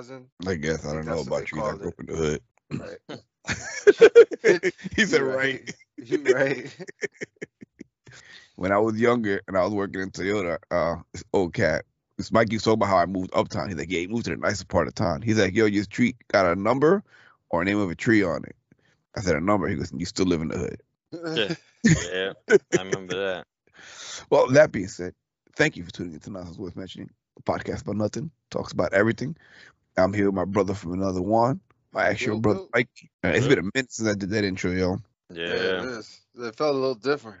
housing. I guess I don't know about you. I grew up in the hood. Right. he said, right. You right. When I was younger and I was working in Toyota, uh, this old cat, this Mike used to talk about how I moved uptown. He's like, yeah, he moved to the nicer part of town. He's like, yo, your street got a number or a name of a tree on it. I said, a number. He goes, you still live in the hood. Yeah. Yeah, I remember that. Well, that being said, thank you for tuning in to Nonsense Worth Mentioning, a podcast about nothing, talks about everything. I'm here with my brother from another one, my actual Yo, brother, yo. Mike. It's Yeah. been a minute since I did that intro, yo. Yeah, it Yeah. is. It felt a little different.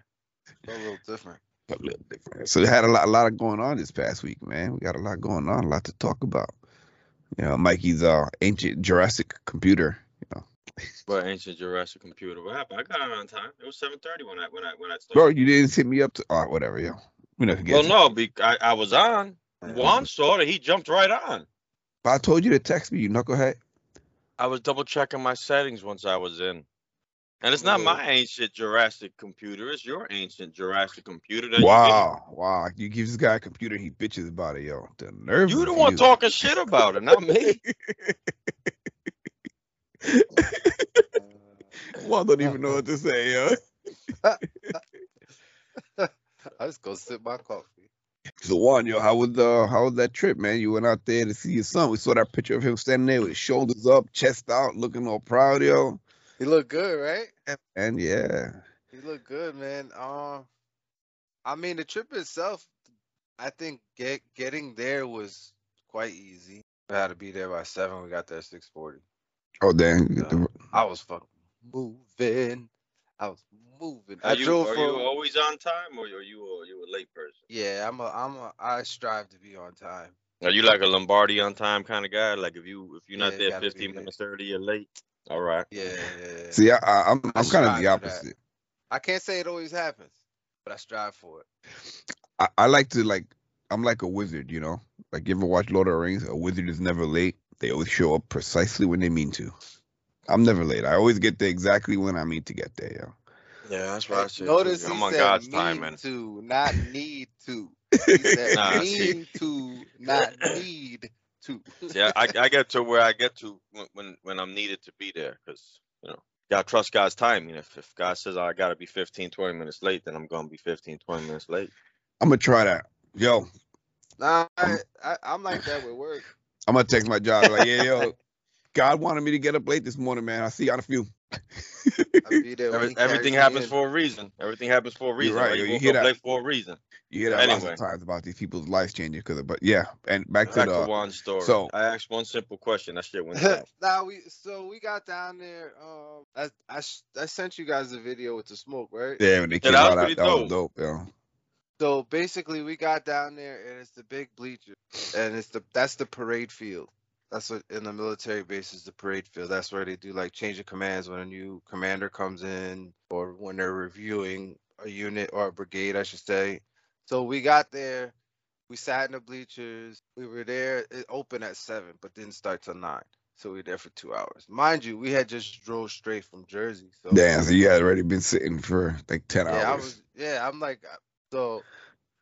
Felt a little different. A little different. So, it had a lot, a lot of going on this past week, man. We got a lot going on, a lot to talk about. You know, Mikey's uh, ancient Jurassic computer. You know. But ancient Jurassic computer. What happened? I got it on time. It was 7:30 when I when I when I started. Bro, you didn't hit me up to, oh, whatever, yo. We not gonna get well, to- no, be, I, I was on. Juan saw it. He jumped right on. I told you to text me, you knucklehead. I was double checking my settings once I was in. And it's not Ooh. my ancient Jurassic computer. It's your ancient Jurassic computer. That you Wow, wow. You give this guy a computer, he bitches about it, yo. The nerve. get. You the one you. talking shit about it, not me. I don't even know what to say, yo. I just go sip my coffee. So Juan, yo, how was the how was that trip, man? You went out there to see your son. We saw that picture of him standing there with his shoulders up, chest out, looking all proud, yo. He look good, right? And yeah. He look good, man. Um, I mean, the trip itself, I think get getting there was quite easy. We had to be there by seven. We got there at six forty. Oh damn. Yeah. I was fucking moving. I was moving. I Are you, drove are from. you always on time or are you a, you a late person? Yeah, I'm a. I'm a. I strive to be on time. Are you like a Lombardi on time kind of guy? Like if you if you're not Yeah, there 15 there. minutes early, you're late. All right. Yeah, yeah, yeah. See, I, I, I'm I'm kind of the opposite. I can't say it always happens, but I strive for it. I, I like to like I'm like a wizard, you know. Like you ever watch Lord of the Rings? A wizard is never late. They always show up precisely when they mean to. I'm never late. I always get there exactly when I mean to get there, yo. Yeah, that's Hey, Notice he I'm on said God's mean timing. to, not need to. He said Nah, mean to, not need to. Yeah, I, I get to where I get to when when, when I'm needed to be there because you know gotta trust God's timing. If if God says oh, I gotta be 15, 20 minutes late, then I'm gonna be 15, 20 minutes late. I'm gonna try that. Yo, Nah, I, I, I'm like that with work. I'm gonna text my job like, yeah, yo, God wanted me to get up late this morning, man. I'll see you on a few. I be there when Every, everything happens in. for a reason. Everything happens for a reason. right, right? yo, You you hear that? for a reason. You hear that lots Anyway. of times about these people's lives changing because of but yeah, and back to the to one story. so- I asked one simple question. That shit went south. nah, we so we got down there. Um, I I, sh- I sent you guys a video with the smoke, right? yeah, when they Yeah, came that out, that, pretty that was dope, yo. So basically, we got down there, and it's the big bleacher, and it's the that's the parade field. That's what in the military base is the parade field. That's where they do like change of commands when a new commander comes in, or when they're reviewing a unit or a brigade, I should say. So we got there, we sat in the bleachers. We were there. It opened at seven, but didn't start till nine. So we were there for two hours. Mind you, we had just drove straight from Jersey. So Damn, so you had already been sitting for like ten yeah, I hours. was. Yeah, I'm like, uh, so,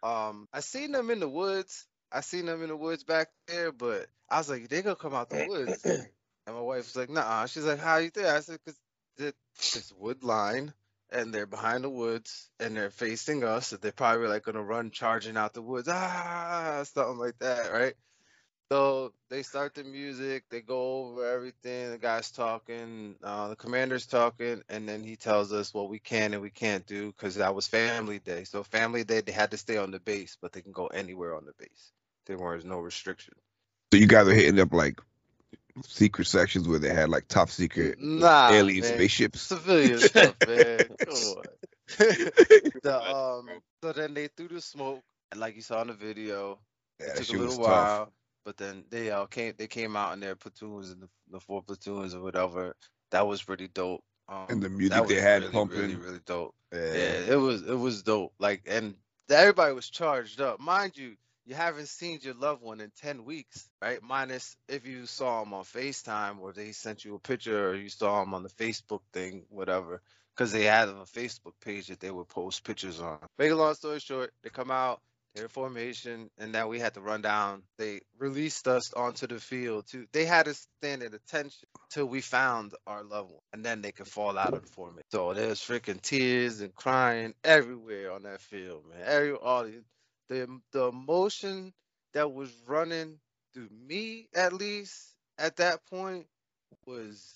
um, I seen them in the woods. I seen them in the woods back there, but I was like, they gonna come out the woods. And my wife was like, nah. She's like, how you there? I said, cause this wood line, and they're behind the woods, and they're facing us. So they're probably like gonna run charging out the woods, ah, something like that, right? So they start the music, they go over everything, the guy's talking, uh, the commander's talking, and then he tells us what we can and we can't do because that was family day. So family day, they had to stay on the base, but they can go anywhere on the base. There was no restriction. So you guys are hitting up like secret sections where they had like top secret Nah, alien man. spaceships. Civilian stuff, man. Come on. the, um, so then they threw the smoke, and like you saw in the video, Yeah, it took a shit was little tough. while, but then they all came. They came out in their platoons and the, the four platoons or whatever. That was pretty dope. Um, And the that music they had really, pumping. really, really dope. Yeah. Yeah, it was it was dope. Like, and everybody was charged up. Mind you, you haven't seen your loved one in ten weeks, right? Minus if you saw him on Facetime or they sent you a picture or you saw him on the Facebook thing, whatever. Because they had a Facebook page that they would post pictures on. Make a long story short, they come out, Air formation, and then we had to run down. They released us onto the field. To they had us stand at attention till we found our loved one, and then they could fall out of the formation. So there's freaking tears and crying everywhere on that field, man. Every all the the, emotion that was running through me, at least at that point, was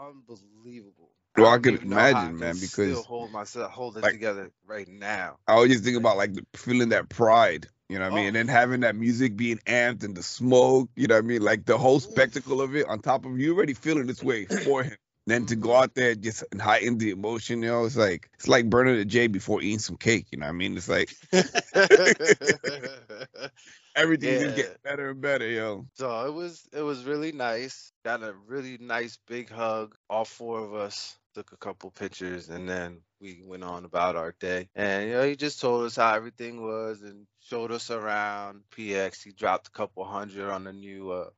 unbelievable. Well, I don't could even know how imagine, man, because, still hold myself, hold it like- together right now. I always think about like the, feeling that pride, you know what I mean, Oh. and then having that music being amped and the smoke, you know what I mean, like the whole spectacle of it on top of you already feeling this way for him. Then to go out there and just and heighten the emotion, you know, it's like it's like burning a J before eating some cake, you know what I mean? It's like everything just Yeah. gets better and better, yo. So it was it was really nice. Got a really nice big hug. All four of us took a couple pictures and then we went on about our day. And you know, he just told us how everything was and showed us around PX. He dropped a couple hundred on the new uh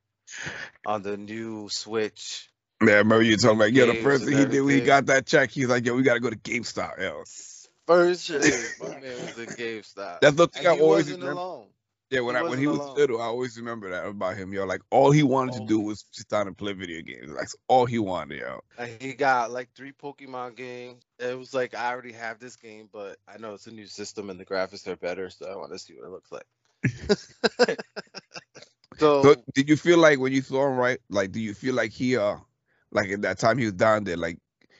on the new switch. Man, I remember you talking about, yo, the first thing he did when he got that check, he's like, yo, we gotta go to GameStop, yo. First my man was in GameStop. That's the thing And I always wasn't remember. alone. Yeah, when He I when he wasn't alone. little, I always remember that about him, yo. Like all he wanted to do was sit down and play video games. That's all he wanted, yo. And he got like three Pokemon games. It was like I already have this game, but I know it's a new system and the graphics are better, so I want to see what it looks like. so, So did you feel like when you saw him, right? Like, do you feel like he, uh, like at that time he was down there, like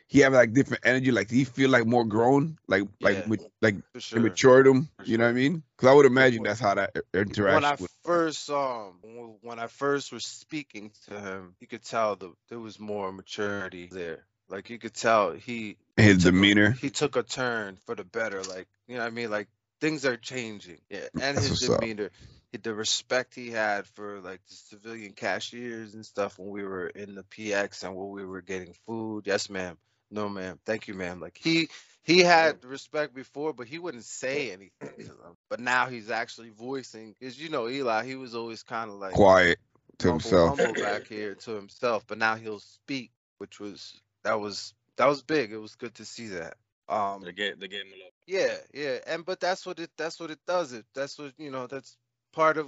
he had like different energy? Like, he feel like more grown? Like, like, Yeah. ma- like sure. matured him? For You know what I mean? Because I would imagine that's how that interaction. when I would- first saw him, when- I first was speaking to him, you could tell the there was more maturity there. Like you could tell he his took a- demeanor. he took a turn for the better. Like you know what I mean? Like things are changing. Yeah. And That's his demeanor. up. Demeanor. he- The respect he had for like the civilian cashiers and stuff when we were in the PX and when we were getting food. Yes, ma'am. No, ma'am. Thank you, ma'am. Like he he had respect before, but he wouldn't say anything to them. But now he's actually voicing because you know Eli, he was always kind of like quiet to humble, himself. humble back here to himself, but now he'll speak, which was that was that was big. It was good to see that. Um, They gave they gave him a little. yeah, yeah, and but that's what it that's what it does. It that's what you know. That's part of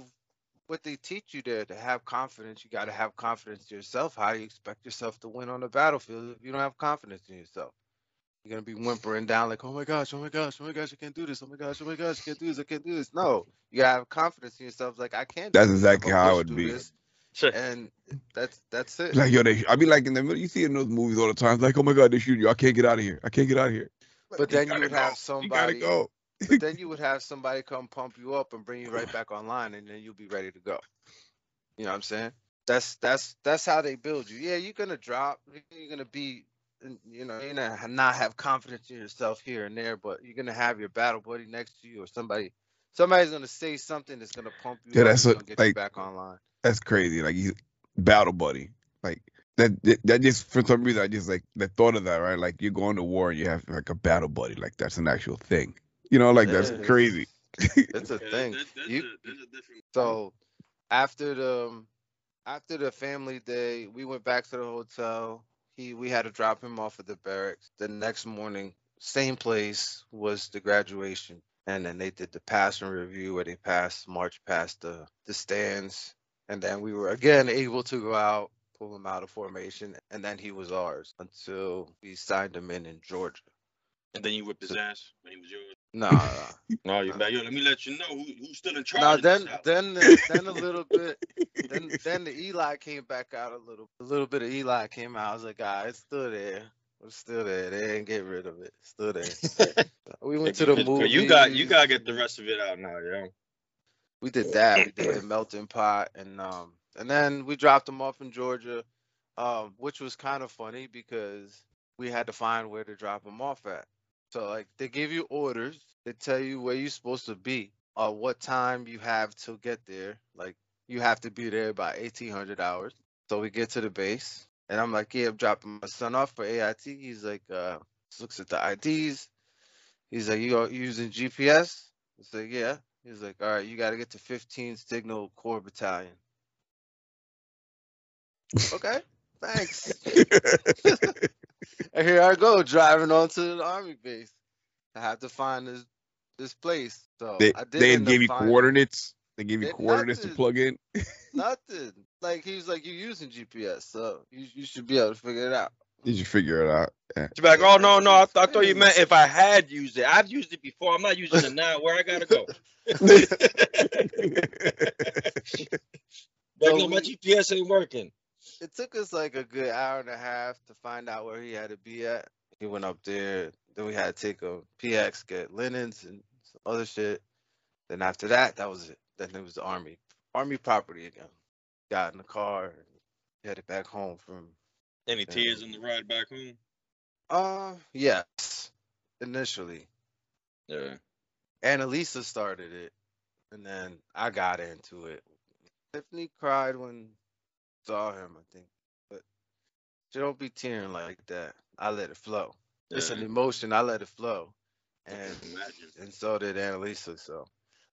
what they teach you there to have confidence. You got to have confidence in yourself. How do you expect yourself to win on the battlefield if you don't have confidence in yourself? You're gonna be whimpering down like, oh my gosh, oh my gosh, oh my gosh, I can't do this. Oh my gosh, oh my gosh, I can't do this. I can't do this. No, you gotta have confidence in yourself. Like I can't. do That's this. exactly how it would be. this, and that's that's it. Like yo, they, I be like in the middle. You see in those movies all the time. Like, oh my god, they shoot you. I can't get out of here. I can't get out of here. But then you would go. have somebody. You gotta go. But then you would have somebody come pump you up and bring you right back online and then you'll be ready to go you know what i'm saying that's that's that's how they build you yeah you're gonna drop you're gonna be you know you're gonna not have confidence in yourself here and there but you're gonna have your battle buddy next to you or somebody somebody's gonna say something that's gonna pump you Yeah, up that's and what- gonna get you like- back online That's crazy. Like you, battle buddy. Like that. that- That just for some reason I just like the thought of that. Right. Like you're going to war and you have like a battle buddy. Like that's an actual thing. You know, like that's Yeah, crazy. it's a thing You- different. So after the um, after the family day, we went back to the hotel. He we had to drop him off at the barracks. The next morning, same place was the graduation. And then they did the passing review where they passed march past the the stands. And then we were again able to go out, pull him out of formation, and then he was ours until we signed him in in Georgia. And then you whipped his ass when he was yours. Nah, nah. No, you man, yo, let me let you know who, who's still in charge. Now then, then, the- then a little bit, then, then the Eli came back out a little. A little bit of Eli came out. I was like, ah, it's still there. It's still there. They didn't get rid of it. It's still there. we went to the Cause- 'cause movie. You got you gotta get the rest of it out now, yo. We did that. We did the melting pot, and um, and then we dropped them off in Georgia, um, which was kind of funny because we had to find where to drop them off at. So like they give you orders, they tell you where you're supposed to be, or what time you have to get there. Like you have to be there by 1800 hours. So we get to the base, and I'm like, yeah, I'm dropping my son off for AIT. He's like, uh, looks at the IDs. He's like, you are using GPS? I said, yeah. He's like, all right, you got to get to 15 Signal Corps Battalion. Okay, thanks. and here I go driving onto the army base. I have to find this this place. So They I did they end up gave you finding- coordinates. They gave you They- coordinates to plug in. Nothing. Like he was like, "You're using GPS, so you you should be able to figure it out. Did you figure it out? Yeah. You're like, oh no, no, I, th- I thought you meant if I had used it. I've used it before. I'm not using it now. Where I gotta go? like, So no, my GPS ain't working. It took us like a good hour and a half to find out where he had to be at. He went up there. Then we had to take a PX, get linens and some other shit. Then after that, that was it. Then it was the army, army property again. Got in the car and headed back home from. Any tears in the ride back home? Uh, yes, initially. Yeah. Annalisa started it, and then I got into it. Tiffany cried when saw him, I think, but don't be tearing like that. I let it flow. It's an emotion. I let it flow, and imagine. and so did Annalisa. So,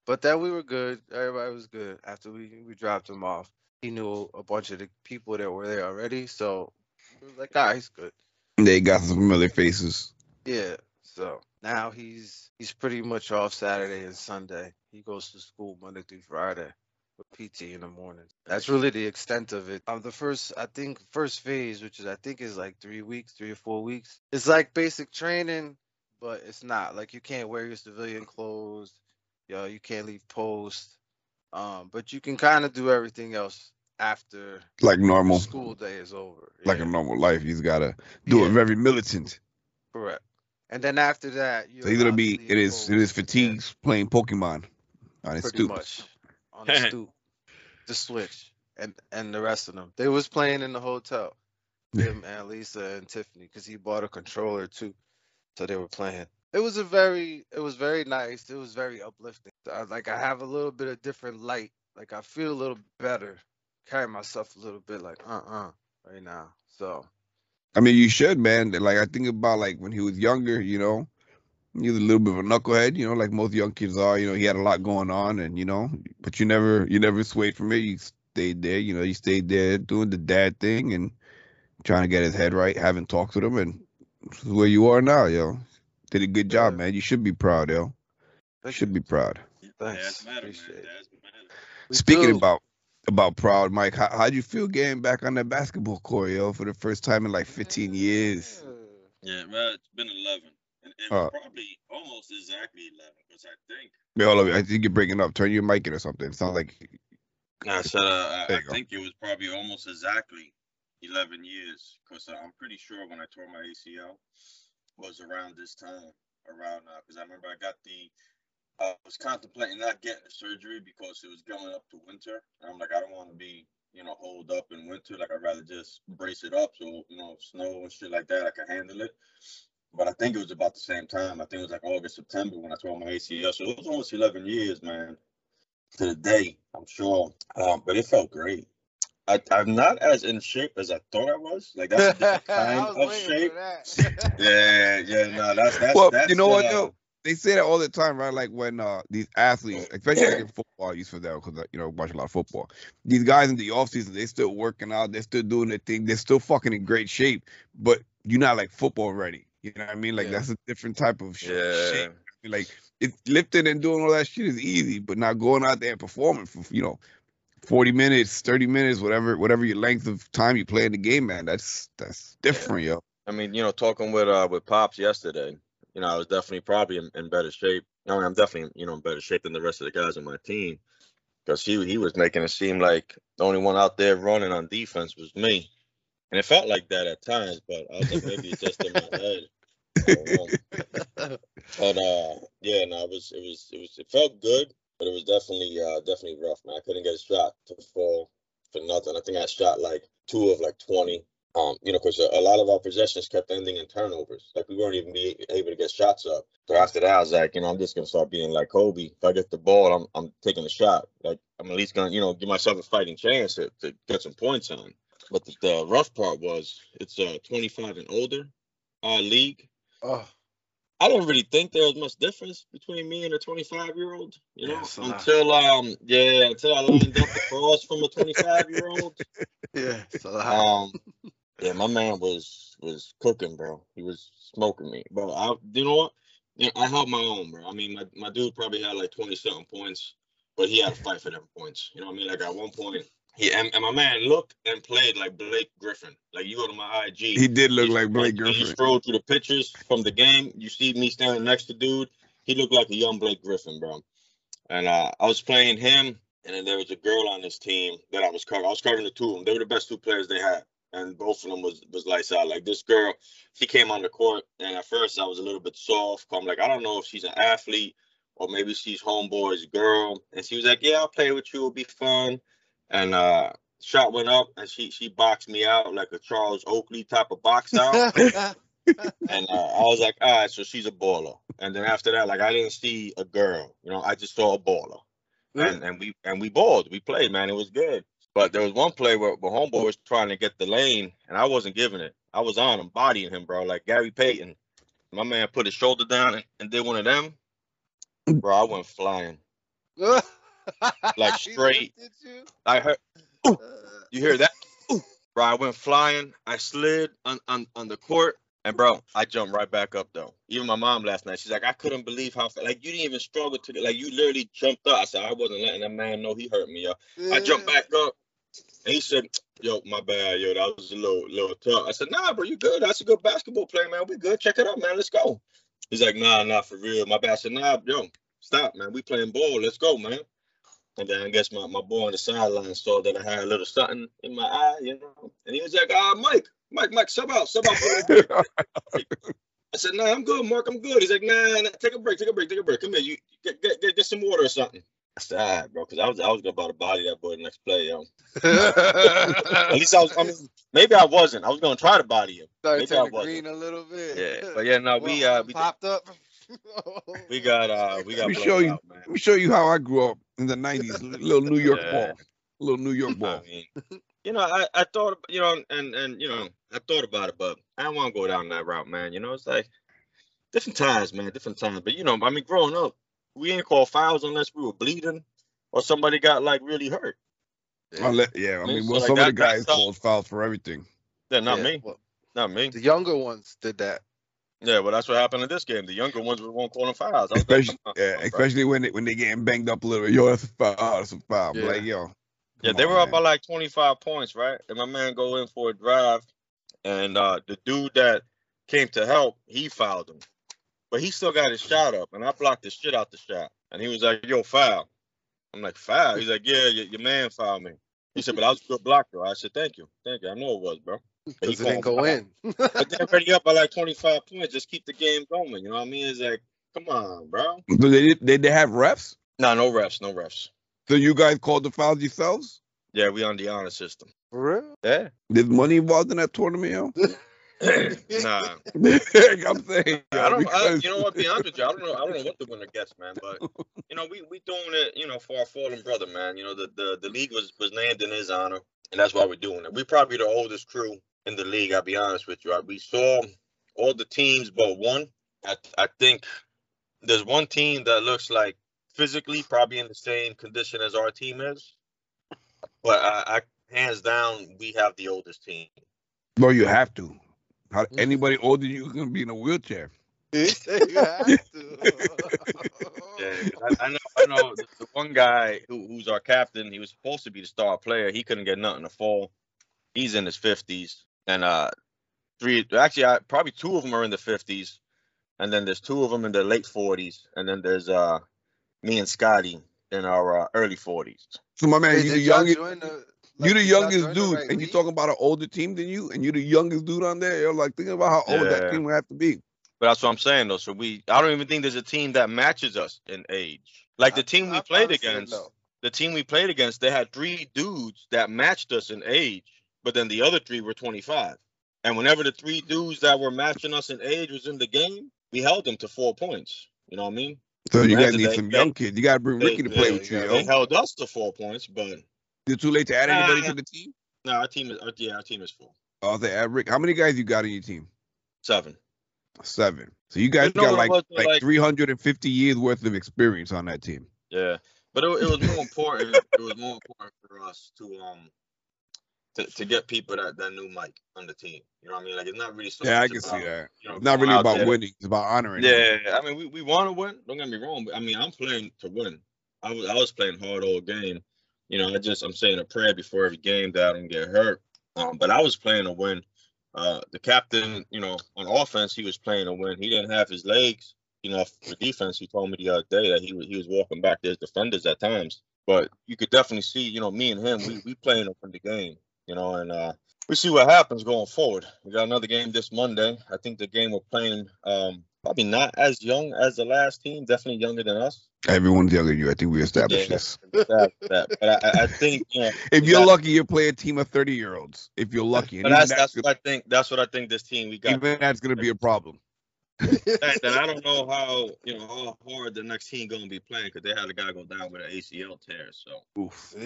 but that we were good. Everybody was good after we we dropped him off. He knew a bunch of the people that were there already, so it was like, ah, he's good. They got some familiar faces. Yeah. So now he's he's pretty much off Saturday and Sunday. He goes to school Monday through Friday with PT in the morning. That's really the extent of it. Um, the first I think first phase, which is I think is like three weeks, three or four weeks. It's like basic training, but it's not like you can't wear your civilian clothes. Yo, you can't leave post. Um, but you can kind of do everything else after Like normal. school day is over. Like Yeah. a normal life. He's gotta do it very militant. Correct. And then after that, you're So gonna be it is it post. is fatigues playing Pokemon on his pretty stoop. much on the stoop, the switch, and and the rest of them. They was playing in the hotel. Him and Lisa and Tiffany, because he bought a controller too, so they were playing. It was a very, it was very nice. It was very uplifting. I, like I have a little bit of different light. Like I feel a little better, carry myself a little bit like uh uh right now. So I mean, you should, man. Like I think about like when he was younger, you know, he was a little bit of a knucklehead, you know, like most young kids are. You know, he had a lot going on, and you know, but you never, you never swayed from it. You stayed there. You know, you stayed there doing the dad thing and trying to get his head right. Haven't talked with him, and this is where you are now, yo. Did a good job, man. You should be proud, yo. You should be proud. Thanks. Dads matter. Appreciate it. Dads matter. We Speaking do. about about proud, Mike, how how'd you feel getting back on that basketball court, yo, for the first time in like 15 years? Yeah, well, it's been 11. And, and Uh. probably almost exactly 11, because I think. Wait, hold on. I think you're breaking up. Turn your mic in or something. It sounds like I said, uh, I, I think it was probably almost exactly 11 years, because I'm pretty sure when I tore my ACL was around this time, around, because I remember I got the, I was contemplating not getting the surgery because it was going up to winter. And I'm like, I don't want to be, you know, holed up in winter. Like, I'd rather just brace it up so, you know, snow and shit like that, I can handle it. But I think it was about the same time. I think it was like August, September when I tore my ACL. So it was almost 11 years, man, to the day, I'm sure. Um, but it felt great. I, I'm not as in shape as I thought I was. Like, that's a different I kind was of shape. for that. Yeah, yeah, no, that's, that's, well, that's, you know what uh, though? They say that all the time, right? Like when uh, these athletes, especially like in football, I use for that because you know watch a lot of football. These guys in the off season, they still working out, they're still doing their thing, they're still fucking in great shape, but you're not like football ready. You know what I mean? Like Yeah. that's a different type of sh- Yeah. shape. Like it's lifting and doing all that shit is easy, but not going out there and performing for you know. 40 minutes, 30 minutes, whatever, whatever your length of time you play in the game, man. That's that's different, yo. I mean, you know, talking with uh with Pops yesterday, you know, I was definitely probably in, in better shape. I mean, I'm definitely, you know, in better shape than the rest of the guys on my team. Because he he was making it seem like the only one out there running on defense was me. And it felt like that at times, but I was like, maybe it's just in my head. But uh yeah, no, it was it was it was it felt good, but it was definitely uh definitely rough, man. I couldn't get a shot to fall for nothing. I think I shot like two of like twenty. Um, you know, because a, a lot of our possessions kept ending in turnovers. Like we weren't even be able to get shots up. So after that, I was like, you know, I'm just gonna start being like Kobe. If I get the ball, I'm I'm taking a shot. Like I'm at least gonna, you know, give myself a fighting chance to, to get some points on. But the, the rough part was it's a 25 and older uh, league. oh, I didn't really think there was much difference between me and a 25 year old, you know, Yeah, until um yeah, until I lined up across from a 25 year old. yeah. So Um yeah, my man was was cooking, bro. He was smoking me. But I you know what? Yeah, I held my own, bro. I mean, my, my dude probably had like 20 something points, but he had to fight for them points. You know what I mean? Like at one point, he and, and my man looked and played like Blake Griffin. Like you go to my IG, He did look like Blake and You Griffin. scroll through the pictures from the game. You see me standing next to dude. He looked like a young Blake Griffin, bro. And uh, I was playing him, and then there was a girl on this team that I was covering. I was covering the two of them. They were the best two players they had, and both of them was was lights out. Like this girl, she came on the court, and at first I was a little bit soft. I'm like, I don't know if she's an athlete or maybe she's homeboy's girl. And she was like, Yeah, I'll play with you. It'll be fun. And uh, shot went up, and she she boxed me out like a Charles Oakley type of box out. And uh, I was like, all right, so she's a baller. And then after that, like I didn't see a girl, you know, I just saw a baller. And and we and we balled, we played, man. It was good. But there was one play where, where homeboy was trying to get the lane, and I wasn't giving it. I was on him, bodying him, bro, like Gary Payton. My man put his shoulder down and, and did one of them. Bro, I went flying. like straight. Did you? I heard Uh, You hear that? Ooh. Bro, I went flying. I slid on, on, on the court. And bro, I jumped right back up though. Even my mom last night, she's like, I couldn't believe how like you didn't even struggle to like you literally jumped up. I said I wasn't letting that man know he hurt me, yo. I jumped back up, and he said, "Yo, my bad, yo, that was a little little tough." I said, "Nah, bro, you good? That's a good basketball player, man. We good. Check it out, man. Let's go." He's like, "Nah, not for real. My bad." I said, "Nah, yo, stop, man. We playing ball. Let's go, man." And then I guess my, my boy on the sideline saw that I had a little something in my eye, you know, and he was like, "Ah, Mike, Mike, Mike, sub out, sub out." I said, "Nah, I'm good, Mark. I'm good." He's like, "Nah, nah, take a break, take a break, take a break. Come here, you get get, get, get some water or something." I said, "All right, bro," because I was I was about to body that boy the next play, yo. At least I was. I mean, maybe I wasn't. I was gonna try to body him. Started Maybe I wasn't. green a little bit. Yeah, but yeah, no, we uh, we, popped up. we got uh, we got Let me show you. out, man. Let me show you how I grew up in the '90s. Little New York Yeah. ball. Little New York ball. I mean, you know, I, I thought, you know, and and you know, I thought about it, but I don't want to go down that route, man. You know, it's like different times, man, different times. But you know, I mean, growing up, we ain't call fouls unless we were bleeding or somebody got like really hurt. Unless- yeah, I mean, mean, so well, like some of the guys called fouls for everything. Yeah, not Yeah, me, well, not me. the younger ones did that. Yeah, well, that's what happened in this game. The younger ones won't call them fouls. Was like, Especially, yeah, on, especially when they when they getting banged up a little. Yo, that's a foul. Oh, that's a foul. Yeah. Like, yo. Yeah, come they on, were up by like 25 points, right? And my man go in for a drive, and uh, the dude that came to help, he fouled him, but he still got his shot up, and I blocked the shit out the shot, and he was like, "Yo, foul." I'm like, "Foul?" He's like, "Yeah, your, your man fouled me." He said, "But I was a good blocker." I said, "Thank you, thank you. I know it was, bro." But he Because it didn't go in. But they're already up by like 25 points. Just keep the game going. You know what I mean? It's like, come on, bro. So they did, they, they have refs. No, no refs, no refs. So you guys called the fouls yourselves. Yeah, we on the honor system. For real? Yeah. There's money involved in that tournament, yo. nah. I'm saying, yo, I don't. I, you know what? Be honest with you, I don't know. I don't know what the winner gets, man. But you know, we we doing it, you know, for our fallen brother, man. You know, the the, the league was was named in his honor, and that's why we're doing it. We're probably the oldest crew in the league. I'll be honest with you. We saw all the teams but one. I I think there's one team that looks like physically probably in the same condition as our team is, but I, I hands down we have the oldest team. Bro, you have to. How, Mhm. anybody older than you can be in a wheelchair. you have to. Yeah, 'cause I, I know. I know the, the one guy who, who's our captain. He was supposed to be the star player. He couldn't get nothing to fall. He's in his fifties, and uh, three actually, I, probably two of them are in the fifties, and then there's two of them in the late forties, and then there's uh, me and Scotty in our uh, early forties. So my man, Hey, you the youngest. join the- You like, the y'all youngest join the dude, right and you league? talking about an older team than you, and you the youngest dude on there. You're like thinking about how old Yeah. that team would have to be. But that's what I'm saying though. So we, I don't even think there's a team that matches us in age. Like the I- team we I played against. no. the team we played against, they had three dudes that matched us in age, but then the other three were 25. And whenever the three dudes that were matching us in age was in the game, we held them to four points. You know what I mean? So you Granted, guys need they- some young kids. You got to bring Ricky to play they, with you, they, yo. they held us to four points, but you're too late to add anybody Nah. to the team. no, our team is our, yeah, our team is full. Oh, they add Rick. How many guys you got on your team? Seven. Seven. So you guys know got like was, like like- 350 years worth of experience on that team. Yeah. But it, it was more important. it was more important for us to um to, to get people that, that knew Mike on the team. You know what I mean? Like it's not really so Yeah, I can see about, that. You know, It's not really about there. winning. It's about honoring. him. Yeah, I mean, we, we want to win. Don't get me wrong, but I mean, I'm playing to win. I was I was playing hard all game. You know, I just I'm saying a prayer before every game that I don't get hurt. Um, but I was playing to win. Uh, the captain, you know, on offense, he was playing to win. He didn't have his legs, you know, for defense. He told me the other day that he was he was walking back to his defenders at times. But you could definitely see, you know, me and him, we we playing to win the game, you know, and uh, we see what happens going forward. We got another game this Monday. I think the game we're playing, um, probably not as young as the last team, definitely younger than us. Everyone's younger than you. I think we established Yeah. this. That, that. But I, I think, you know, If we you're got- lucky, you play a team of 30 year olds. If you're lucky, and but that's that's, that's what I think. That's what I think. This team we got. even that's gonna be a problem. that, that I don't know how you know how hard the next team gonna be playing because they had a guy go down with an ACL tear. So Oof. See,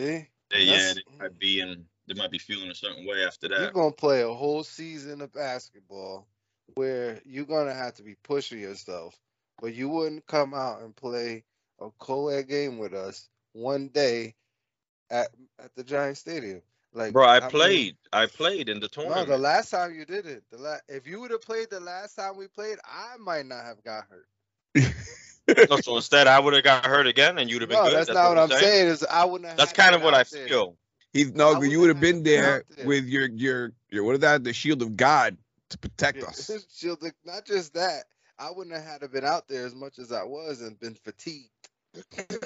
they, yeah, That's- they might be in. They might be feeling a certain way after that. you're gonna play a whole season of basketball where you're gonna have to be pushing yourself, but you wouldn't come out and play a co-ed game with us one day at at the Giant Stadium. Like, Bro, I mean, played. I played in the tournament. No, the last time you did it, the la- if you would have played the last time we played, I might not have got hurt. No, so instead, I would have got hurt again, and you'd have been No, good. that's, not what I'm saying. Is I wouldn't have. That's kind of what I out there. feel. He's no, I 'cause you wouldn't have have been been there out with your your your what is that? The shield of God to protect us. Shield, like, not just that, I wouldn't have had to been out there as much as I was and been fatigued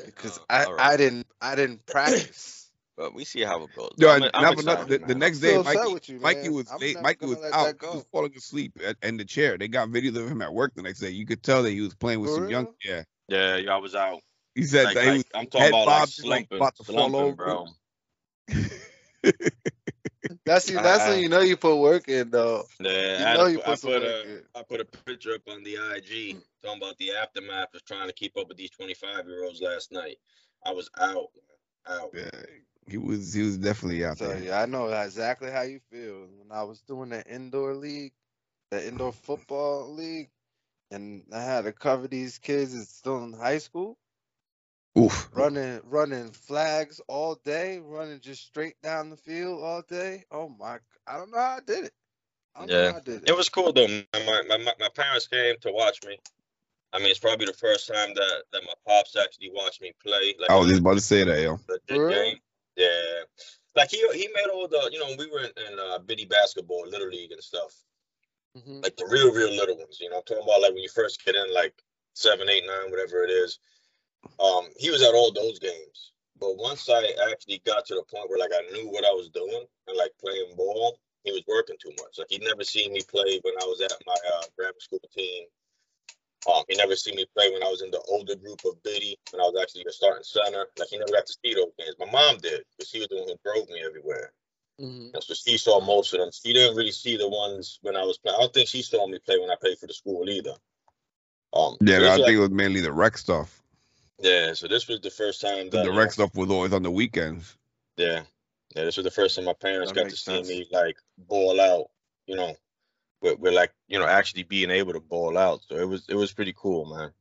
because Uh, I, all right. I didn't I didn't practice. But we see how it goes. Yo, I'm, I'm not excited, the, the next day, so Mikey, you, Mikey was I'm Mikey was out. He was falling asleep at, in the chair. They got videos of him at work the next day. You could tell that he was playing with For some young. real? Yeah, Yeah, yeah, I was out. he said Like, that he like, was I'm talking head about like slumping, about to fall slumping, over. bro. That's you. That's I- when you know you put work in, though. Yeah, You I, know to you put, put I some put work a in. I put a picture up on the IG talking about the aftermath of trying to keep up with these 25 year olds last night. I was out, out. Yeah, he was he was definitely out So there. yeah, I know exactly how you feel. When I was doing the indoor league, the indoor football league, and I had to cover these kids that's still in high school, Oof. running running flags all day, running just straight down the field all day. Oh my! I don't know how I did it. I Yeah. I did it. It was cool though. My, my my my parents came to watch me. I mean, it's probably the first time that that my pops actually watched me play. Like I was just about to say that, yo. the, the game. Yeah, like he he made all the you know we were in, in uh, Biddy basketball, little league and stuff. Mhm. like the real, real little ones. You know, I'm talking about like when you first get in, like seven, eight, nine, whatever it is. Um, he was at all those games. But once I actually got to the point where like I knew what I was doing and like playing ball, he was working too much. Like he'd never seen me play when I was at my uh, grammar school team. Um, he never seen me play when I was in the older group of Biddy, when I was actually a starting center. Like he never got to see those games. My mom did, because she was the one who drove me everywhere. Mhm. And so she saw most of them. She didn't really see the ones when I was playing. I don't think she saw me play when I played for the school either. Um, Yeah, this I was think it was mainly the rec stuff. Yeah. So this was the first time The that rec stuff was always on the weekends. yeah, yeah. This was the first time my parents That got to see sense. me like ball out. You know, with, with like you know actually being able to ball out. So it was it was pretty cool, man.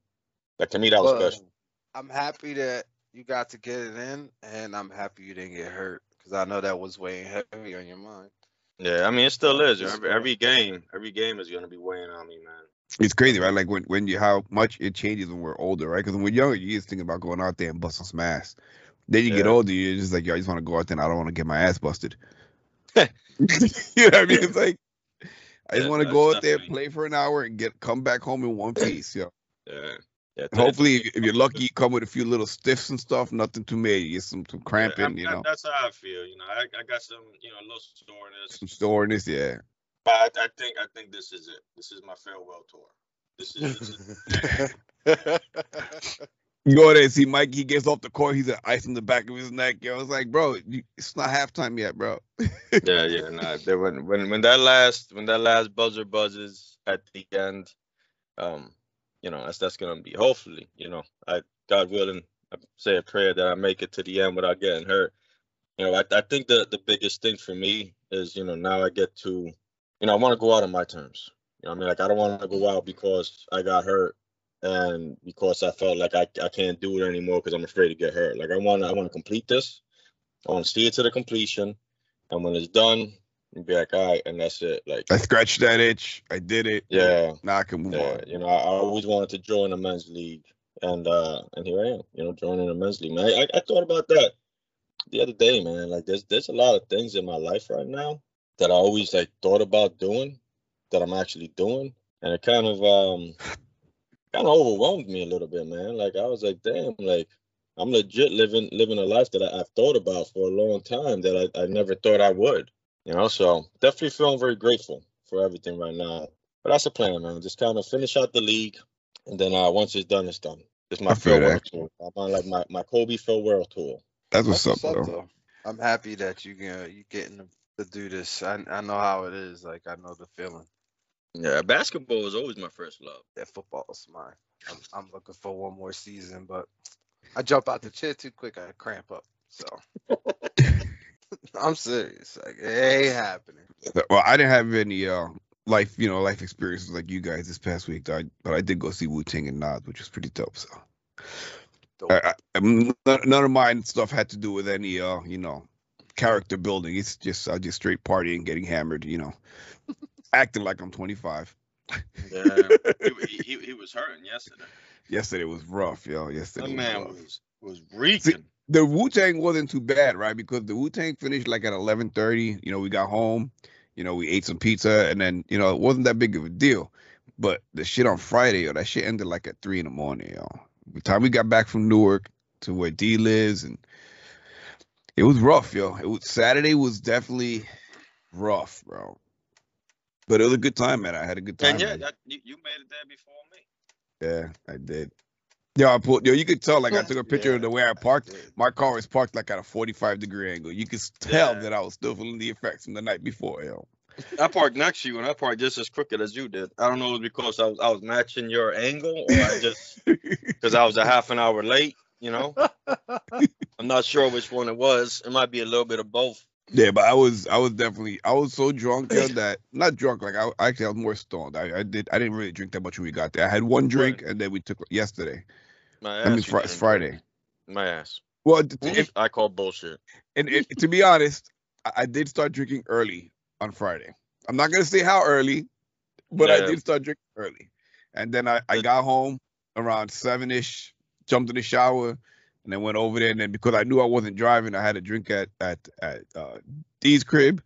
Like to me that was Well, special. I'm happy that you got to get it in, and I'm happy you didn't get hurt because I know that was weighing heavy on your mind. Yeah, I mean it still is. Every, every game, every game is gonna be weighing on me, man. It's crazy, right? Like when when you how much it changes when we're older, right? Because when we're younger, you just think about going out there and busting some ass. Then you get older, you're just like, yo, I just want to go out there and I don't want to get my ass busted. you know what I mean? It's like I just Yeah, want to go out there, play for an hour, and get come back home in one piece. Yo. Yeah, yeah. Hopefully, if, you're lucky, you come with a few little stiffs and stuff. Nothing too major, just some some Yeah, cramping, I'm- you that- know, That's how I feel. You know, I, I got some, you know, a little soreness. some soreness. Yeah. But I, I think I think this is it. This is my farewell tour. This is, this is You go there and see Mike. He gets off the court. He's got ice in the back of his neck. Yo, it's like, bro, you, it's not halftime yet, bro. yeah, yeah. Nah, there, when when when that last when that last buzzer buzzes at the end, um, you know, that's that's gonna be hopefully, you know, I God willing, I say a prayer that I make it to the end without getting hurt. You know, I I think the the biggest thing for me is, you know, now I get to, you know, I want to go out on my terms. You know, what I mean, like I don't want to go out because I got hurt and because I felt like I, I can't do it anymore because I'm afraid to get hurt. Like I want to I want to complete this. I want to see it to the completion, and when it's done, you be like, all right, and that's it. Like, I scratched that itch. I did it. yeah, Now I can move yeah. on. You know, I, I always wanted to join a men's league, and uh, and here I am. You know, joining a men's league. Man, I, I thought about that the other day, man. Like, there's there's a lot of things in my life right now that I always like thought about doing that I'm actually doing, and it kind of um kind of overwhelmed me a little bit, man. Like, I was like, damn, like. I'm legit living living a life that I, I've thought about for a long time that I, I never thought I would. You know, so definitely feeling very grateful for everything right now. But that's the plan, man. Just kind of finish out the league, and then uh, once it's done, it's done. It's my I feel farewell that. tour. I'm on like my, my Kobe world tour. That's what's That's up, what's bro. though. I'm happy that you can you getting to, do this. I I know how it is. Like I know the feeling. Yeah, basketball was always my first love. That football is mine. I'm, I'm looking for one more season, but I jump out the chair too quick. I cramp up. So I'm serious. Like it ain't happening. Well, I didn't have any uh life, you know, life experiences like you guys this past week, I, but I did go see Wu Tang and Nas, which was pretty dope. So Dope. I, I, none, none of my stuff had to do with any, uh, you know, character building. It's just I just straight partying, getting hammered, you know, acting like I'm 25. Yeah, he, he, he was hurting yesterday. Yesterday was rough, yo. Yesterday That man rough. was was reeking. the Wu Tang wasn't too bad, right? Because the Wu Tang finished like at eleven thirty. You know, we got home. You know, we ate some pizza, and then you know it wasn't that big of a deal. But the shit on Friday, yo, that shit ended like at three in the morning, yo. By the time we got back from Newark to where D lives, and it was rough, yo. It was Saturday was definitely rough, bro. But it was a good time, man. I had a good time. And yeah, that, you, you made it there before me. yeah, I did. Yo, I pulled. Yo, you could tell. Like I took a picture Yeah, of the way I parked. did. My car was parked like at a 45 degree angle. You could tell Yeah. that I was still feeling the effects from the night before, yo. I parked next to you, and I parked just as crooked as you did. I don't know if it was because I was I was matching your angle, or I just because I was a half an hour late. You know, I'm not sure which one it was. It might be a little bit of both. yeah, but I was I was definitely I was so drunk that not drunk like I actually I was more stoned. I, I did I didn't really drink that much when we got there. I had one drink and then we took yesterday. My I mean ass, it's Friday. My ass. Well, if, I call bullshit. and it, to be honest, I, I did start drinking early on Friday. I'm not gonna say how early, but I did start drinking early. And then I, I got home around seven ish, jumped in the shower, and then went over there. And then because I knew I wasn't driving, I had a drink at at at uh, Dee's crib.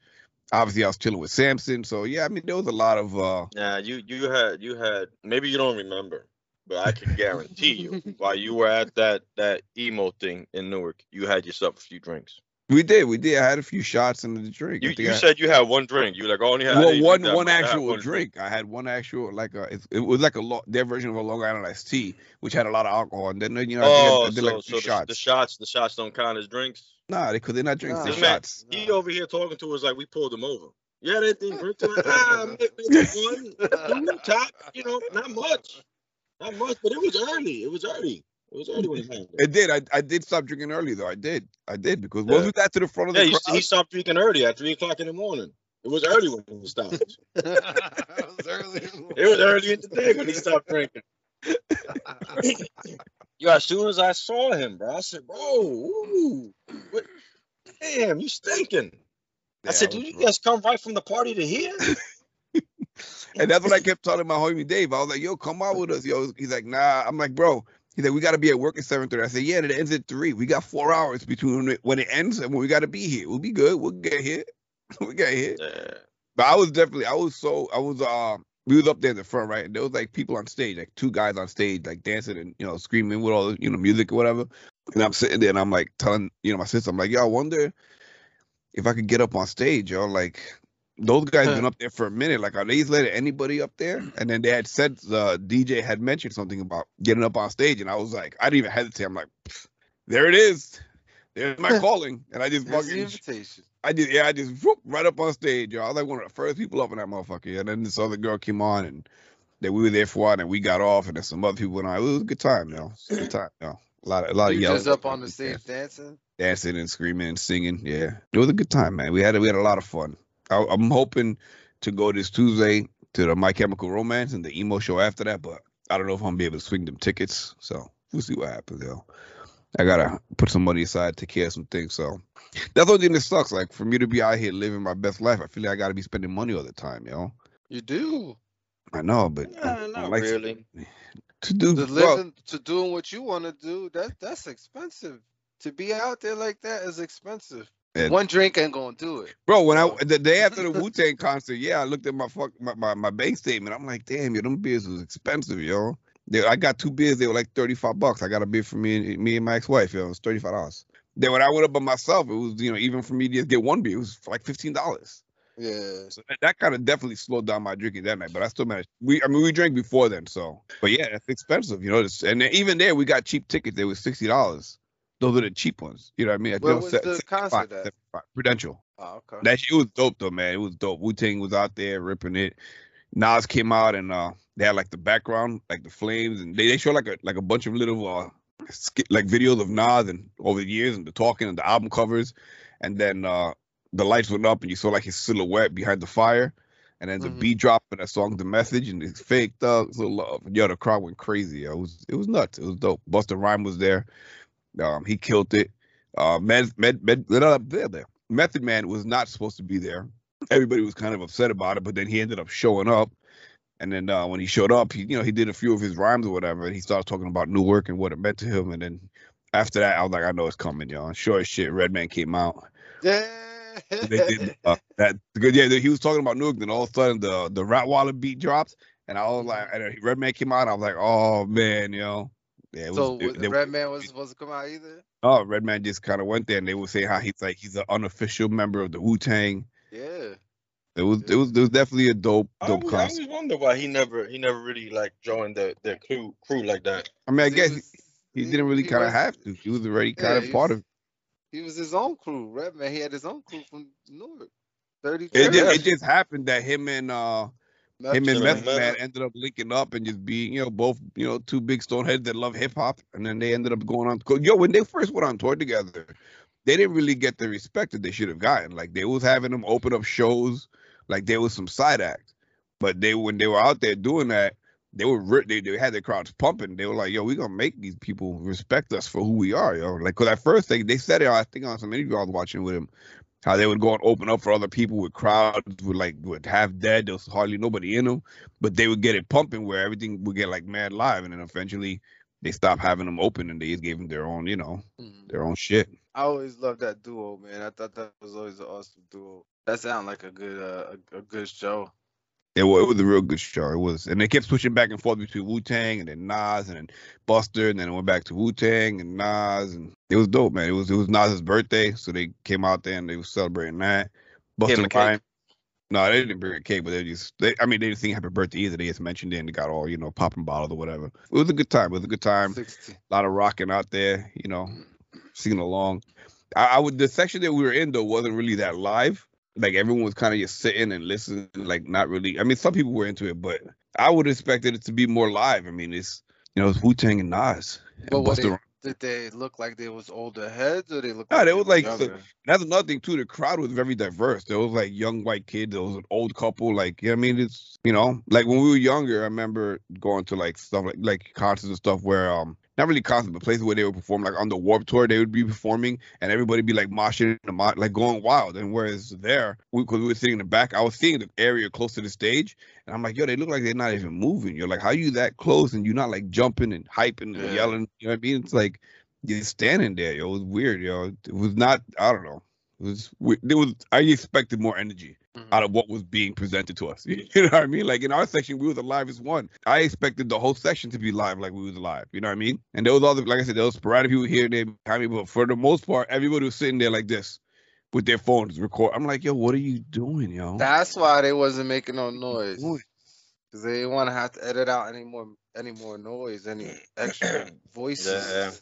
Obviously, I was chilling with Samson. So yeah, I mean there was a lot of uh Yeah, you you had you had maybe you don't remember, but I can guarantee you while you were at that that emo thing in Newark, you had yourself a few drinks. We did we did. I had a few shots in the drink. You, you I- said you had one drink. You were like, oh, I only had well, one one much. I actual one drink. I had one actual like a it, it was like a lo- their version of a Long Island iced tea, which had a lot of alcohol. And then you know I think I- Oh, I, did so, like a so few the, shots. the shots the shots don't count as drinks. Nah, because they're not drinks, Nah. they're This man, shots. he over here talking to us like we pulled him over. Yeah, they didn't drink tonight. Ah, maybe one, two, top. You know, not much, not much, but it was early. It was early. It was early when he had it. It did. I, I did stop drinking early though. I did. I did because once Yeah. we got to the front of Yeah, the he, crowd, he stopped drinking early at three o'clock in the morning. It was early when he stopped. it was early. It was early in the day when he stopped drinking. Yo, as soon as I saw him, bro, I said, "Bro, ooh, what? damn, you stinking." I said, it "Did was you guys come right from the party to here?" and that's what I kept telling my homie Dave. I was like, "Yo, come out with us, yo." He's like, "Nah." I'm like, "Bro." He's like, "We got to be at work at 7:30." I said, "Yeah, and it ends at three. We got four hours between when it- ends and when we got to be here. We'll be good. We'll get here. we get here." Yeah. But I was definitely, I was so, I was, uh, we was up there in the front, right? And there was like people on stage, like two guys on stage, like dancing and you know screaming with all the you know music or whatever. And I'm sitting there and I'm like telling you know my sister, I'm like, yo, I wonder if I could get up on stage, yo. Like those guys been up there for a minute. Like are they letting anybody up there? And then they had said uh, the DJ had mentioned something about getting up on stage, and I was like, I didn't even hesitate. I'm like, there it is. There's my calling, and I just fucking invitation. I did, yeah, I just whoop, right up on stage, yo. I was like one of the first people up in that motherfucker. And then this other girl came on, and then we were there for a while, and we got off, and then some other people went on. It was a good time, yo. It was a good time, yo. A lot of, a lot of You yelling, just up on the stage dancing. dancing and screaming and singing. Yeah, it was a good time, man. We had, we had a lot of fun. I, I'm hoping to go this Tuesday to the My Chemical Romance and the emo show after that, but I don't know if I'm gonna be able to swing them tickets. So we'll see what happens, yo. I gotta put some money aside to take care of some things. So that's the only thing that sucks. Like for me to be out here living my best life, I feel like I gotta be spending money all the time, yo. You do. I know, but I Nah, not like really. to do To living to doing what you want to do, that that's expensive. To be out there like that is expensive. And- One drink ain't gonna do it. Bro, when I the day after the Wu Tang concert, yeah, I looked at my fuck my, my, my bank statement. I'm like, damn, yo, them beers was expensive, yo. They, I got two beers, they were like 35 bucks. I got a beer for me and me and my ex-wife, yo. It was $35. Then when I went up by myself, it was, you know, even for me to get one beer, it was like $15. Yeah. So that, that kind of definitely slowed down my drinking that night, but I still managed. We, I mean, we drank before then, so. But yeah, it's expensive, you know. It's, and even there, we got cheap tickets. They were sixty dollars. Those are the cheap ones. You know what I mean? I Where was it the concert 75, at? 75. Prudential. Oh, okay. That shit was dope though, man. It was dope. Wu Tang was out there ripping it. Nas came out and uh they had like the background, like the flames, and they, they show like a like a bunch of little uh like videos of Nas and over the years and the talking and the album covers, and then uh the lights went up and you saw like his silhouette behind the fire, and then the Mhm. beat drop and that song, the message, and it's fake thugs of love. Yo, the crowd went crazy. Yo. It was it was nuts. It was dope. Busta Rhyme was there. Um, he killed it. Uh, Med, Med, Med, there, there. Method Man was not supposed to be there. Everybody was kind of upset about it, but then he ended up showing up. And then uh, when he showed up, he you know he did a few of his rhymes or whatever, and he started talking about New Newark and what it meant to him. And then after that, I was like, I know it's coming, y'all. Sure as shit, Redman came out. Yeah. They did uh, that because yeah, he was talking about Newark. Then all of a sudden, the the Rockwilder beat dropped, and I was like, and Redman came out. And I was like, oh man, yo. Yeah, it was, so it- was- they- Red Man wasn't supposed to come out either. Oh, Redman just kind of went there, and they would say how he's like he's an unofficial member of the Wu Tang. Yeah. It was it was it was definitely a dope I dope always, I concert. always wonder why he never he never really like joined the the crew crew like that. I mean, I He guess was- he, he didn't really kind of have to. He was already kind of he part was- of. He was his own crew. Redman. He had his own crew from Newark. Thirty. It, just, it just happened that him and uh him and Method Man. Ended up linking up and just being you know both you know two big stoneheads that love hip hop, and then they ended up going on. Yo, when they first went on tour together, they didn't really get the respect that they should have gotten. Like they was having them open up shows, like they was some side act, but they when they were out there doing that. They were re- they, they had their crowds pumping. They were like, "Yo, we gonna make these people respect us for who we are, yo." Like, cause at first they they said it. I think on some interview I was watching with him, how they would go and open up for other people with crowds would like would half dead. There was hardly nobody in them, but they would get it pumping where everything would get like mad live, and then eventually they stopped having them open and they just gave them their own, you know, Mhm. their own shit. I always loved that duo, man. I thought that was always an awesome duo. That sounded like a good, uh, a, a good show. It was, it was a real good show. It was, and they kept switching back and forth between Wu Tang and then Nas and then Busta, and then it went back to Wu Tang and Nas, and it was dope, man. It was it was Nas's birthday, so they came out there and they were celebrating that. Busta? Rhymes. No, they didn't bring a cake, but they just, they, I mean, they didn't sing happy birthday either. They just mentioned it and they got all, you know, popping bottles or whatever. It was a good time. It was a good time. A lot of rocking out there, you know, singing along. I, I would, the section that we were in though wasn't really that live. Like everyone was kind of just sitting and listening, like not really. I mean, some people were into it, but I would expected it to be more live. I mean, it's, you know, it's Wu Tang and Nas. But what they, did they look like they was older heads or they look? Nah, like they was like- younger? That's another thing too. The crowd was very diverse. There was like young white kids. There was an old couple. Like, you know I mean? It's you know, like when we were younger, I remember going to like stuff like like concerts and stuff where um not really concerts, but places where they would perform like on the Warped Tour. They would be performing and everybody be like moshing like going wild. And whereas there, because we, were sitting in the back, I was seeing the area close to the stage, and I'm like, yo, they look like they're not even moving. You're like, how you that close and you're not like jumping and hyping and Yeah. yelling? You know what I mean? It's like you're standing there, yo. It was weird, yo. It was not. I don't know. It was. we- There was. I expected more energy Mhm. out of what was being presented to us. You know what I mean? Like in our section, we were the livest one. I expected the whole section to be live, like we was live. You know what I mean? And there was other, like I said, there was sporadic people here and there behind me, but for the most part, everybody was sitting there like this with their phones record. I'm like, yo, what are you doing, yo? That's why they wasn't making no noise. Cause they didn't want to have to edit out any more, any more noise, any extra voices.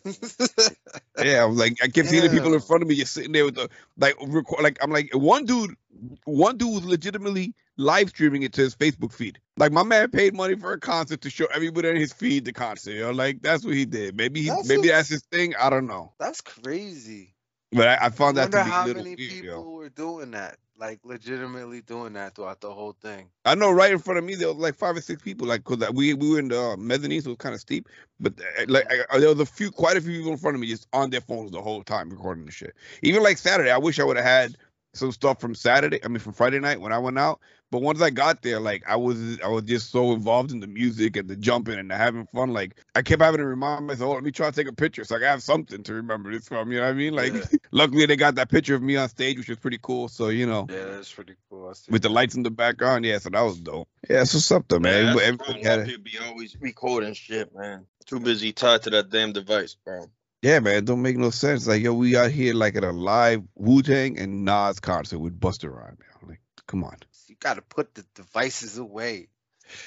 Yeah, I was like, I kept seeing the people in front of me just sitting there with the like record. Like I'm like, one dude, one dude was legitimately live streaming it to his Facebook feed. Like my man paid money for a concert to show everybody on his feed the concert. You know, like that's what he did. Maybe he, That's maybe a- that's his thing. I don't know. That's crazy. But I, I found I that to be a how many weird, people yo. were doing that, like legitimately doing that throughout the whole thing. I know right in front of me there was like five or six people, like because we we were in the uh, mezzanine, so it was kind of steep. But uh, like I, there was a few, quite a few people in front of me just on their phones the whole time recording the shit. Even like Saturday, I wish I would have had some stuff from Saturday. I mean, from Friday night when I went out. But once I got there, like I was, I was just so involved in the music and the jumping and the having fun. Like I kept having to remind myself, oh, let me try to take a picture so I have something to remember this from. You know what I mean? Like, Yeah. luckily they got that picture of me on stage, which was pretty cool. So you know, Yeah, that's pretty cool. I see with the lights in the background, yeah. So that was dope. Yeah, so something, man. Everybody had be always recording shit, man. Too busy tied to that damn device, bro. Yeah, man, it don't make no sense. Like, yo, we out here like at a live Wu Tang and Nas concert with Busta Rhymes. man. Like, come on. You got to put the devices away.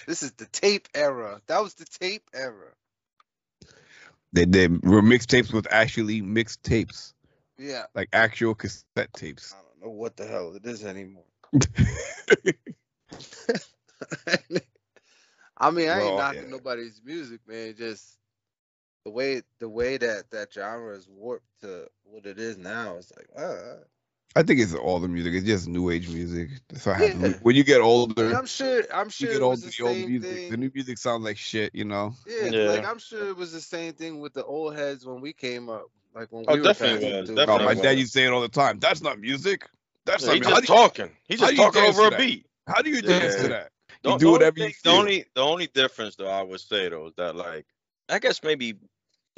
This is the tape era. That was the tape era. They they were mixtapes with actually mixed tapes, Yeah. like actual cassette tapes. I don't know what the hell it is anymore. I mean, I ain't Well, knocking yeah. nobody's music, man. Just the way the way that that genre is warped to what it is now. It's like, uh, I think it's all the music. It's just new age music. That's what. Yeah. When you get I mean, older, I'm sure. I'm sure you sure get it older, the the old music. thing. The new music sounds like shit, you know. Yeah, Yeah. like I'm sure it was the same thing with the old heads when we came up. Like when Oh, we were definitely passing was, through. No, definitely my was. dad used to say it all the time. That's not music. That's Yeah, not he's just you, talking. He's just talking over a beat. how do you dance Yeah. to that? The- You the do only whatever you thing- The only the only difference though I would say though is that like I guess maybe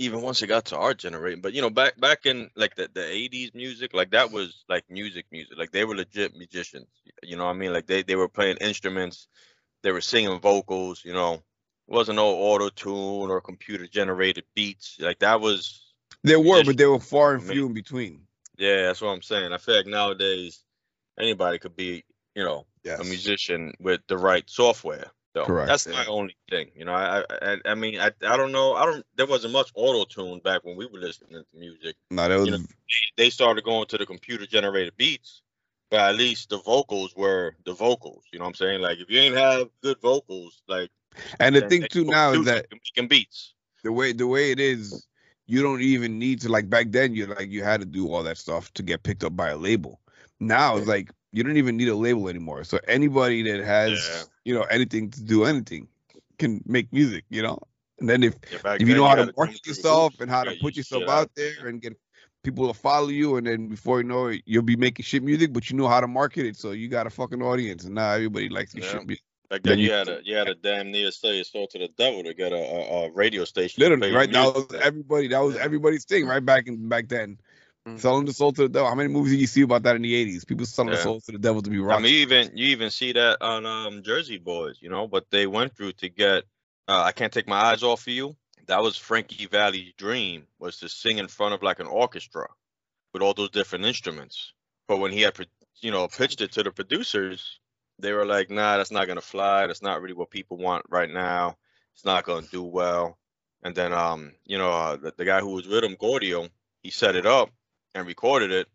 even once it got to our generation, but you know back back in like the the eighties music, like that was like music music. Like they were legit musicians. You know what I mean? Like they they were playing instruments, they were singing vocals. You know, it wasn't no auto tune or computer generated beats. Like that was There were, but they were far and few in between. yeah. That's what I'm saying. I feel like nowadays anybody could be you know Yes. a musician with the right software. So Correct. that's Yeah. my only thing. You know, I I, I- I mean I, I don't know. I don't there wasn't much auto tune back when we were listening to music. No, that was you know, They started going to the computer generated beats, but at least the vocals were the vocals. You know what I'm saying? Like if you ain't have good vocals, like and the thing too now is that making beats. the way the way it is, you don't even need to like back then. You like you had to do all that stuff to get picked up by a label. Now it's like you don't even need a label anymore. So anybody that has Yeah. you know anything to do anything can make music. You know, and then if Yeah, if you know how to market yourself and how to put you yourself out there and get people to follow you, and then before you know it, you'll be making shit music, but you know how to market it. So you got a fucking audience, and now everybody likes your Yeah. shit music. Back then you you- had a you had a damn near say your soul to the devil to get a, a, a radio station. Literally, right? That was everybody. That was Yeah. everybody's thing, right back in back then. Mhm. Selling the soul to the devil. How many movies did you see about that in the eighties? People selling the soul to the devil to be I mean, you even you even see that on um Jersey Boys, you know, what they went through to get. Uh, I can't take my eyes off of you. That was Frankie Valli's dream was to sing in front of like an orchestra with all those different instruments. But when he had, you know, pitched it to the producers, they were like, "Nah, that's not gonna fly. That's not really what people want right now. It's not gonna do well." And then, um, you know, uh, the, the guy who was with him, Gaudio, he set it up and recorded it,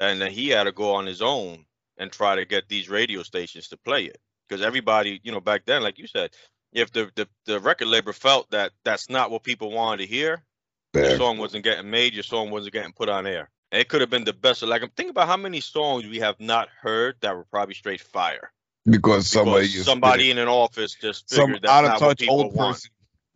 and then he had to go on his own and try to get these radio stations to play it because everybody, you know, back then, like you said, if the, the the record label felt that that's not what people wanted to hear, your song wasn't getting made, your song wasn't getting put on air. And it could have been the best. Like I'm thinking about how many songs we have not heard that were probably straight fire. because somebody Because just somebody in an office just some figured that's out of touch old want. person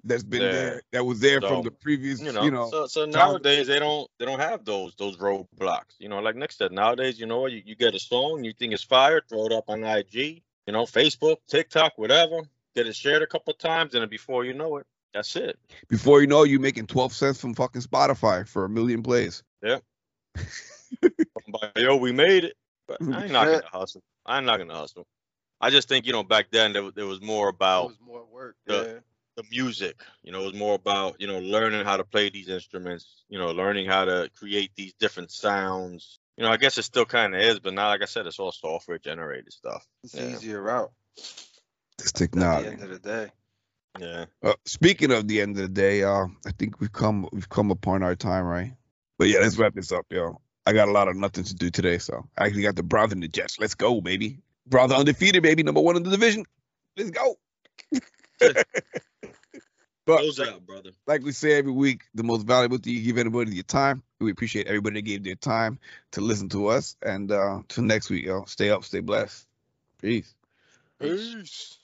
that's been Yeah. there that was there So, from the previous you know, you know so so nowadays they don't they don't have those those roadblocks. You know, like Nick said, nowadays you know what you, you get a song, you think it's fire, throw it up on IG, you know, Facebook, TikTok, whatever, get it shared a couple times, and then before you know it, that's it. before you know it, you making 12 cents from fucking spotify for a million plays But yo, we made it. But I ain't not gonna hustle. I'm not gonna hustle. I just think you know back then there, there was more It about was more work. the- yeah. The music. You know, it was more about you know learning how to play these instruments. You know, learning how to create these different sounds. You know, I guess it still kind of is, but now, like I said, it's all software generated stuff. It's Yeah. easier route. this At the technology end of the day. Yeah. uh, speaking of the end of the day uh i think we've come we've come upon our time right but yeah let's wrap this up yo i got a lot of nothing to do today so i actually got the browns and the jets let's go baby browns are undefeated baby number one in the division let's go But Close out, brother. like we say every week, the most valuable thing you give anybody is your time. We appreciate everybody that gave their time to listen to us. And uh till next week, yo. Stay up, stay blessed. Peace. Peace.